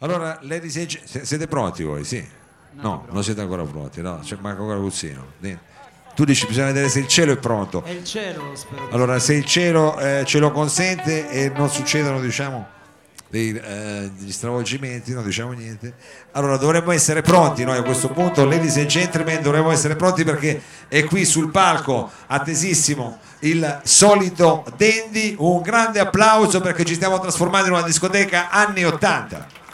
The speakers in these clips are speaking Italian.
Allora, ladies and gent- siete pronti voi? Sì. No, non siete ancora pronti, no, c'è manca ancora Guzzino. Tu dici bisogna vedere se il cielo è pronto. È il cielo, spero. Allora, se il cielo eh, ce lo consente e non succedono, diciamo, dei, eh, degli stravolgimenti, non diciamo niente, allora dovremmo essere pronti noi a questo punto, ladies and gentlemen, dovremmo essere pronti perché è qui sul palco, attesissimo, il solito Dandy. Un grande applauso perché ci stiamo trasformando in una discoteca anni 80.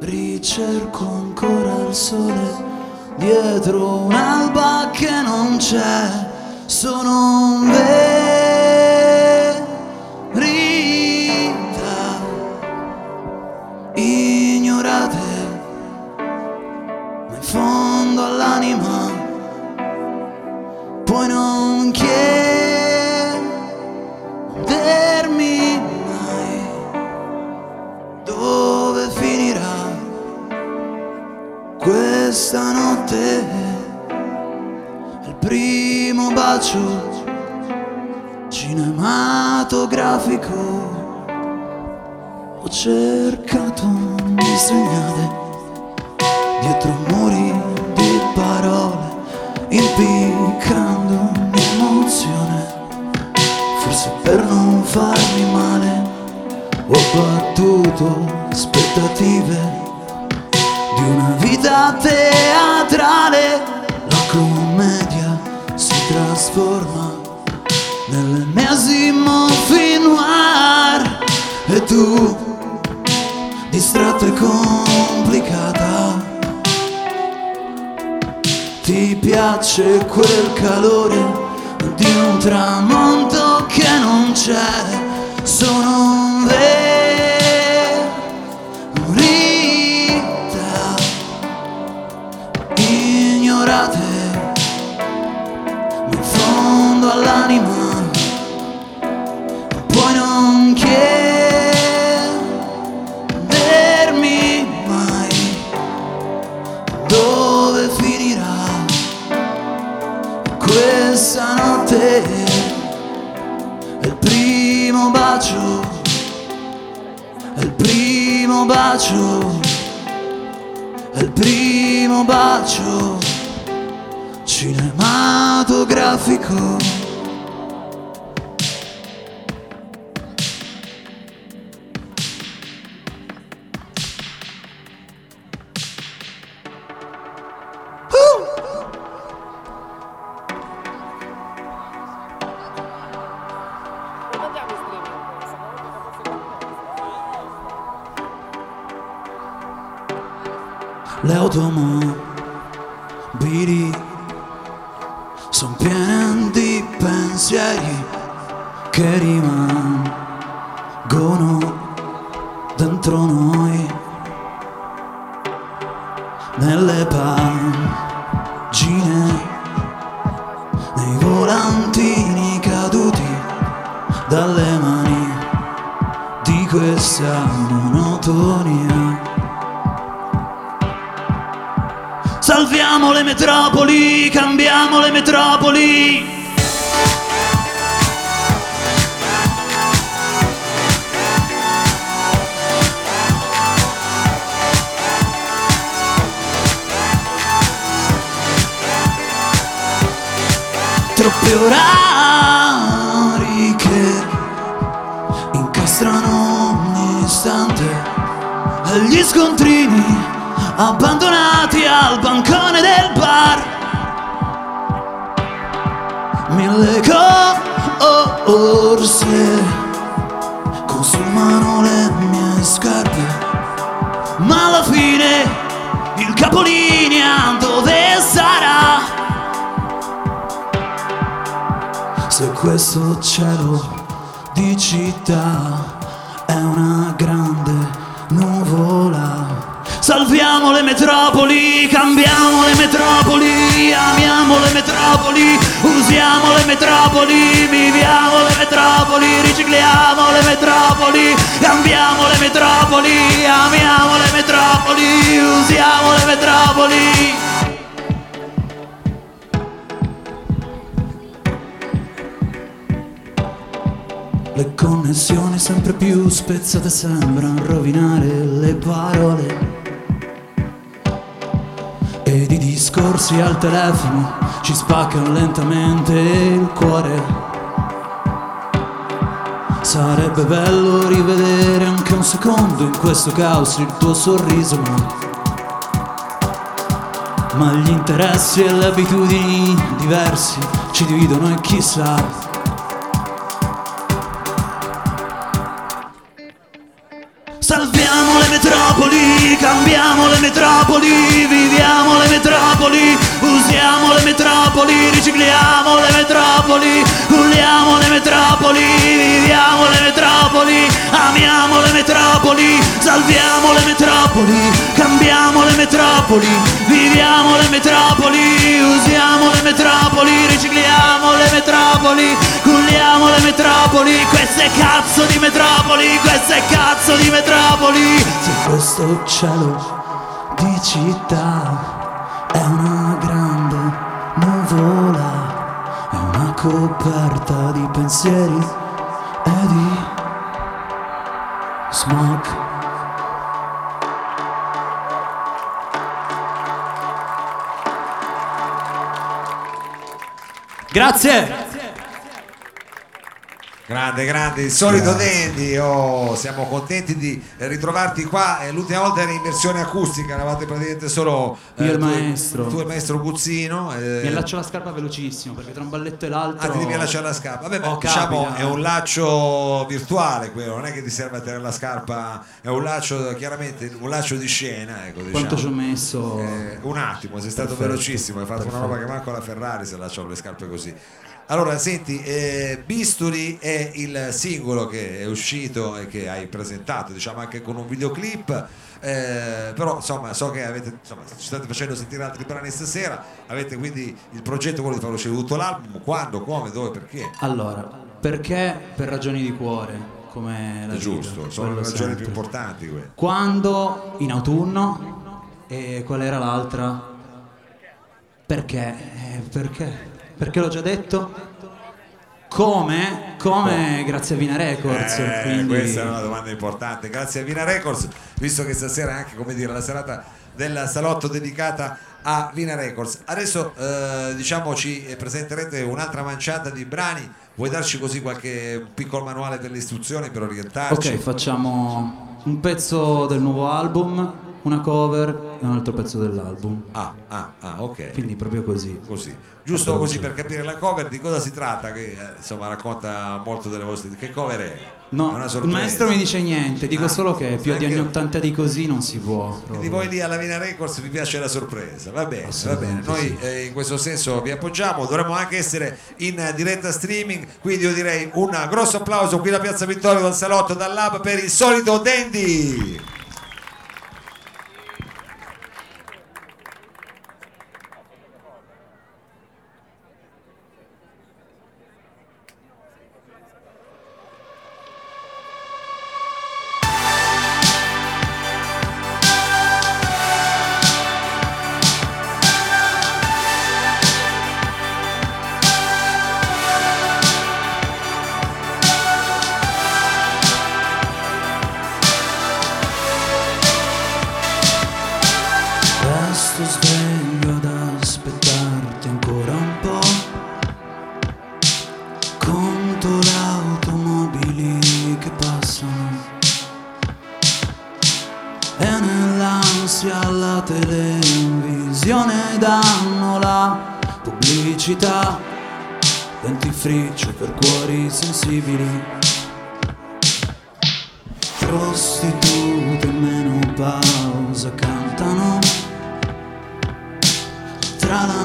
Ricerco ancora il sole dietro un'alba che non c'è. Sono verità cinematografico. Ho cercato di segnare dietro muri di parole impiccando un'emozione. Forse per non farmi male ho battuto aspettative di una vita teatrale. La commedia si trasforma nell'ennesimo film noir e tu distratta e complicata. Ti piace quel calore di un tramonto che non c'è. Sono verità è il primo bacio. Il primo bacio. Il primo bacio cinematografico dentro noi nelle pagine nei volantini caduti dalle mani di questa monotonia Salviamo le metropoli, cambiamo le metropoli. Troppi che incastrano ogni istante gli scontrini abbandonati al bancone del bar. Mille cose forse consumano le mie scarpe, ma alla fine il capolinea dove sarà? Se questo cielo di città è una grande nuvola. Salviamo le metropoli, cambiamo le metropoli, amiamo le metropoli, usiamo le metropoli, viviamo le metropoli, ricicliamo le metropoli, cambiamo le metropoli, amiamo le metropoli, usiamo le metropoli. Le connessioni sempre più spezzate sembrano rovinare le parole. Ed i discorsi al telefono ci spaccano lentamente il cuore. Sarebbe bello rivedere anche un secondo in questo caos il tuo sorriso, ma ma gli interessi e le abitudini diversi ci dividono e chissà. Salviamo le metropoli, cambiamo le metropoli, viviamo le metropoli, usiamo le metropoli, ricicliamo le metropoli, puliamo le metropoli, viviamo le metropoli, amiamo le metropoli, salviamo le metropoli, cambiamo le metropoli, viviamo le metropoli, usiamo le metropoli, ricicliamo le metropoli, puliamo le metropoli, queste cazzo di metropoli, queste cazzo di metropoli. Se questo cielo di città è una nuvola, è una coperta di pensieri e di smog. Grazie! Grande, grande, il solito Dandy, oh, siamo contenti di ritrovarti qua, eh, l'ultima volta era in versione acustica, eravate praticamente solo Io e il tu- maestro. tu e il maestro Guzzino. eh, Mi allaccio la scarpa velocissimo perché tra un balletto e l'altro. Ah, ti devi allacciare la scarpa. Vabbè, Oh, diciamo capita. è un laccio virtuale quello, non è che ti serve a tenere la scarpa, è un laccio chiaramente un laccio di scena, ecco, diciamo. Quanto ci ho messo? Eh, un attimo, sei stato Perfetto, velocissimo, hai fatto una roba che manco la Ferrari se lasciano le scarpe così. Allora, senti, eh, Bisturi è il singolo che è uscito e che hai presentato, diciamo anche con un videoclip, eh, però insomma so che avete, insomma, ci state facendo sentire altri brani stasera, avete quindi il progetto quello di far uscire tutto l'album, quando, come, dove, perché? Allora, perché per ragioni di cuore, come la È vita, giusto, sono le ragioni sempre. più importanti quelle. Quando in autunno e qual era l'altra? Perché? Eh, perché? Perché l'ho già detto? Come? Come grazie a Vina Records. Eh, quindi- Questa è una domanda importante. Grazie a Vina Records, visto che stasera è anche come dire, la serata del salotto dedicata a Vina Records. Adesso eh, diciamo ci presenterete un'altra manciata di brani. Vuoi darci così qualche piccolo manuale per le istruzioni per orientarci? Ok, facciamo un pezzo del nuovo album, una cover e un altro pezzo dell'album. Ah, ah, ah, ok. Quindi proprio così. Così. Giusto così per capire la cover di cosa si tratta, che eh, insomma racconta molto delle vostre. Che cover è? No, il maestro mi dice niente, dico Ah, solo che più di anni 80 di così non si può. Quindi proprio. voi lì alla Vina Records vi piace la sorpresa, va bene, va bene. Noi eh, in questo senso vi appoggiamo, dovremmo anche essere in diretta streaming, quindi io direi un grosso applauso qui da Piazza Vittorio dal salotto dal lab per il solito Dandy.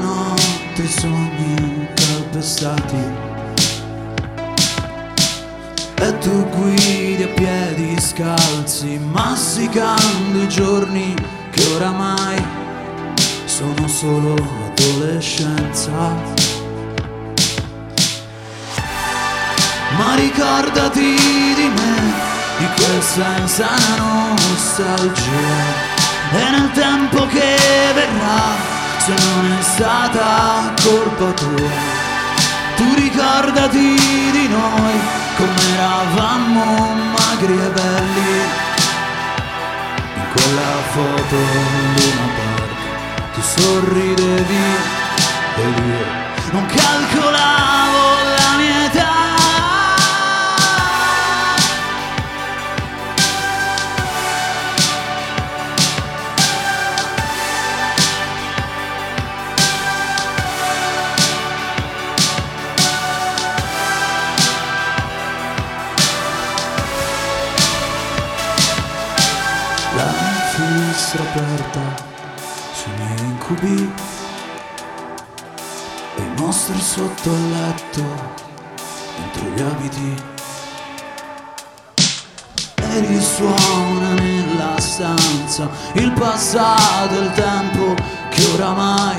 Notte sogni calpestati. E tu guidi a piedi scalzi, massicando i giorni che oramai sono solo adolescenza. Ma ricordati di me, di questa insana nostalgia. E nel tempo che verrà, se non è stata colpa tua, tu ricordati di noi come eravamo magri e belli. In quella foto Luna Park tu sorridevi ed io non calcolavo incubi e i mostri sotto il letto, dentro gli abiti. E risuona nella stanza il passato il tempo che oramai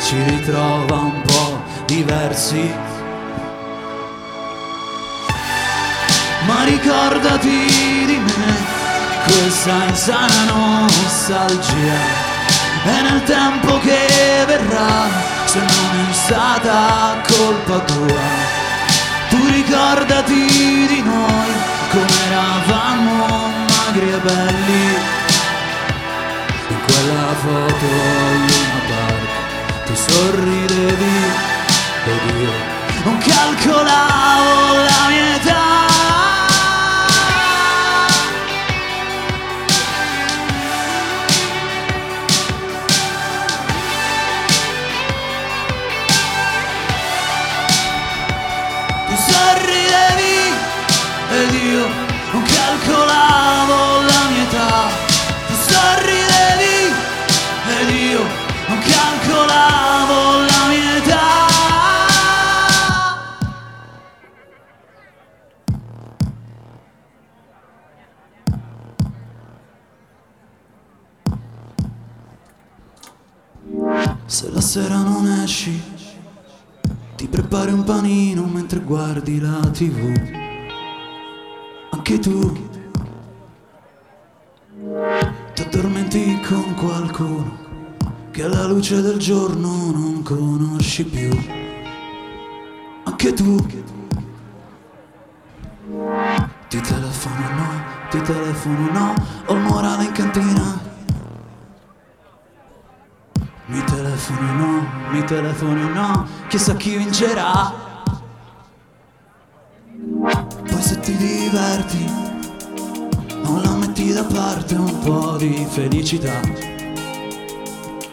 ci ritrova un po' diversi. Ma ricordati di me questa insana nostalgia e nel tempo che verrà se non è stata colpa tua. Tu ricordati di noi come eravamo magri e belli. In quella foto Luna Park tu sorridevi ed io non calcolavo se la sera non esci ti prepari un panino mentre guardi la tv. Anche tu ti addormenti con qualcuno che alla luce del giorno non conosci più. Anche tu ti telefono no, ti telefono no, ho il morale in cantina. Mi telefoni no, mi telefoni no, chissà chi vincerà. Poi se ti diverti, non la metti da parte un po' di felicità.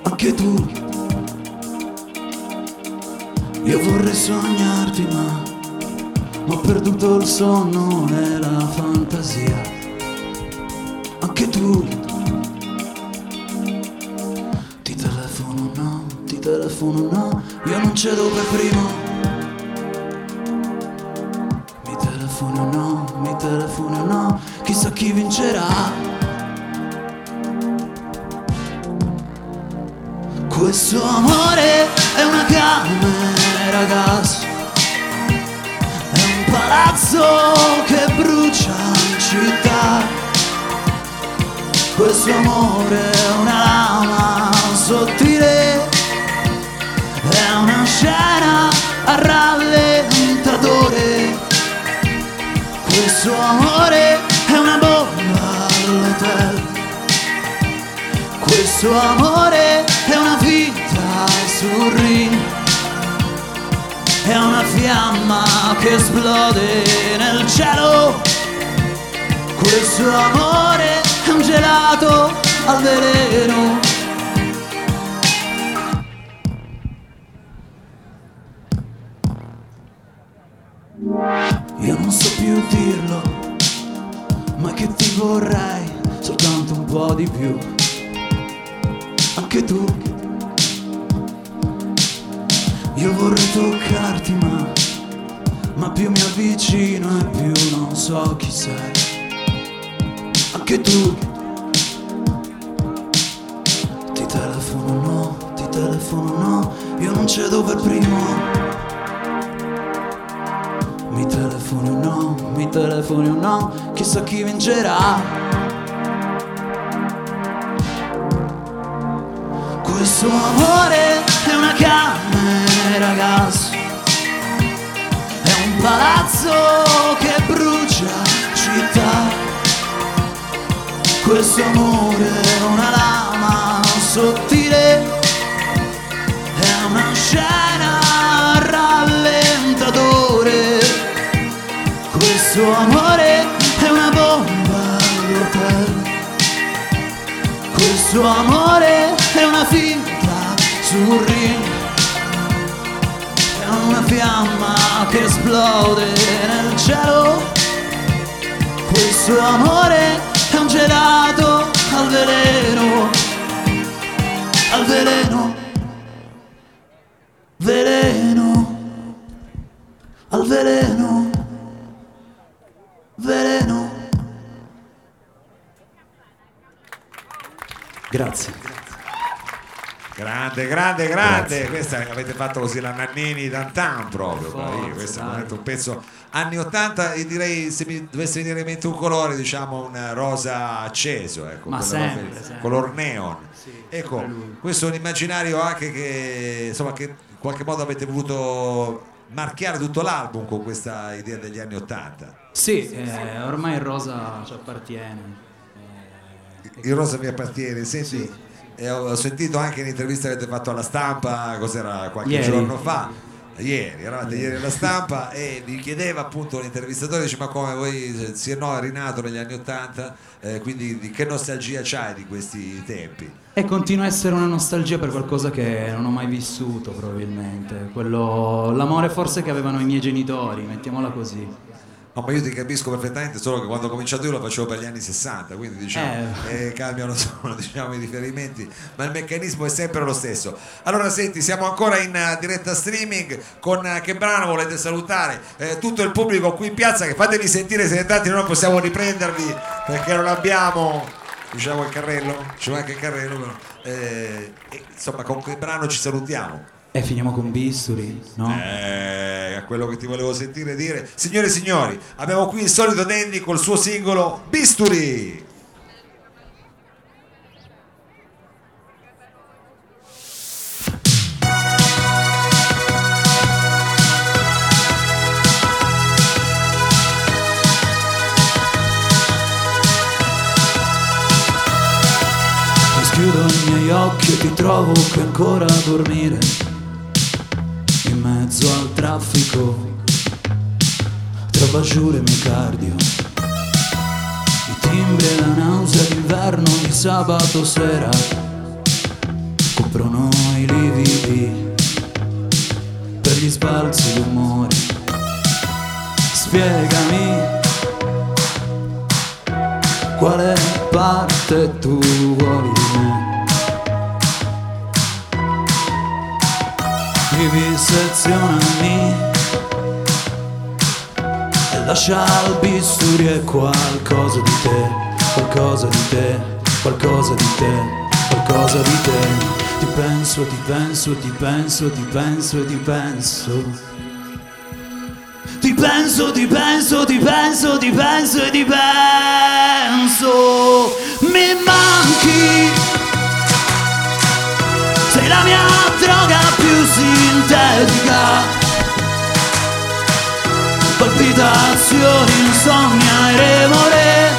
Anche tu, io vorrei sognarti ma ho perduto il sonno e la fantasia. Anche tu. Telefono no, io non cedo per primo. Mi telefono no, mi telefono no, chissà chi vincerà. Questo amore è una camera gas, è un palazzo che brucia in città. Questo amore è una lama scena a rallentatore. Questo amore è una bomba all'hotel. Questo amore è una vita sul ring. È una fiamma che esplode nel cielo. Questo amore è un gelato al veleno. Dirlo, ma che ti vorrei soltanto un po' di più. Anche tu. Io vorrei toccarti ma, ma più mi avvicino e più non so chi sei. Anche tu. Ti telefono no, ti telefono no, io non cedo per primo. Telefoni o no, mi telefoni o no, chissà chi vincerà. Questo amore è una camera gas, è un palazzo che brucia città. Questo amore è una lama sottile, è una scena Questo amore è una bomba d'hotel. Questo amore è una finta sul ring. È una fiamma che esplode nel cielo. Questo amore è un gelato al veleno. Al veleno. Veleno. Al. Veleno. Grazie. Grande, grande, grande. Questa avete fatto così la Nannini d'antan proprio. Forza. Questo è veramente un pezzo anni 80 e direi se mi dovesse venire in mente un colore, diciamo un rosa acceso, ecco, Ma sempre, roba lì, sempre. color neon. Sì, ecco, questo è un immaginario anche che insomma che in qualche modo avete voluto marchiare tutto l'album con questa idea degli anni 80. Sì, eh, ormai il rosa ci appartiene. Il rosa mi appartiene, senti. eh, ho ho sentito anche in intervista che avete fatto alla stampa, cos'era qualche Ieri. giorno fa. Ieri, eravate ieri alla stampa e vi chiedeva appunto l'intervistatore, dice ma come voi si no, è rinato negli anni Ottanta, eh, quindi di che nostalgia c'hai di questi tempi? E continua a essere una nostalgia per qualcosa che non ho mai vissuto probabilmente. Quello, l'amore forse che avevano i miei genitori, mettiamola così. No, ma io ti capisco perfettamente, solo che quando ho cominciato io lo facevo per gli anni 60, quindi diciamo eh, cambiano solo diciamo, i riferimenti, ma il meccanismo è sempre lo stesso. Allora senti, siamo ancora in eh, diretta streaming con eh, che brano volete salutare? Eh, tutto il pubblico qui in piazza che fatevi sentire se tanti noi non possiamo riprendervi perché non abbiamo diciamo il carrello, ci manca il carrello però. Eh, e, insomma con che brano ci salutiamo? E finiamo con bisturi, no? Eh, quello che ti volevo sentire dire. Signore e signori, abbiamo qui il solito Dandy col suo singolo Bisturi. Mi schiudo i miei occhi e ti trovo qui ancora a dormire In mezzo al traffico. Trova giù il mio cardio I timbri e la nausea d'inverno di sabato sera. Coprono i lividi Per gli sbalzi d'umore. Spiegami quale parte tu vuoi di me Vivisezionami e lascia al bisturi qualcosa di te, qualcosa di te, qualcosa di te, qualcosa di te. Ti penso, ti penso, ti penso, ti penso, ti penso. Ti penso, ti penso, ti penso, ti penso e ti penso. Mi manchi. La mia droga più sintetica. Palpitazioni, insonnia e remore.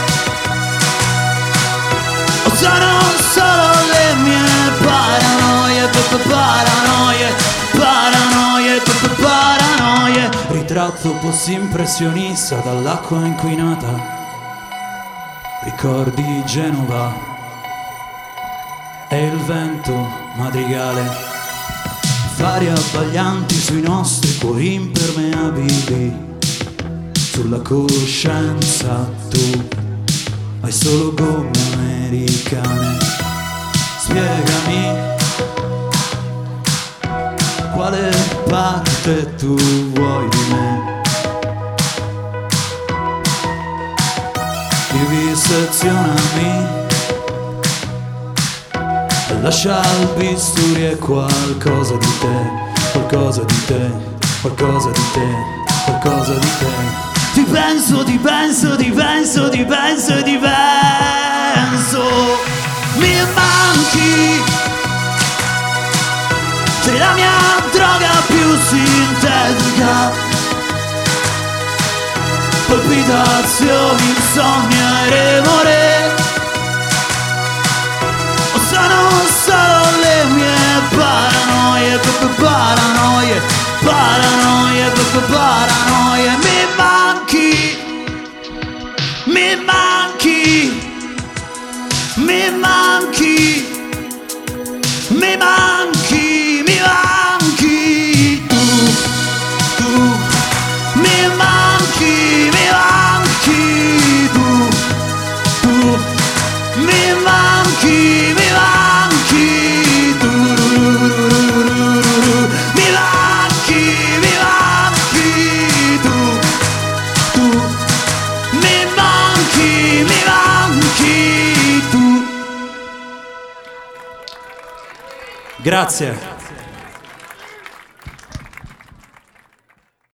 O sono solo le mie paranoie, pa- pa- paranoie, paranoie, pa- pa- paranoie. Ritratto post impressionista dall'acqua inquinata. Ricordi Genova e il vento madrigale. Fari abbaglianti sui nostri cuori impermeabili. sulla coscienza tu hai solo gomme americane. Spiegami quale parte tu vuoi di me. Vivisezionami Lascia il bisturi e qualcosa di te, qualcosa di te, qualcosa di te, qualcosa di te. Ti penso, ti penso, ti penso, ti penso, ti penso. Mi manchi. Sei la mia droga più sintetica. Palpitazioni, insonnia e remore. Mie paranoie, paranoie, paranoie, paranoie. Mi manchi, mi manchi, mi manchi, mi manchi, Grazie.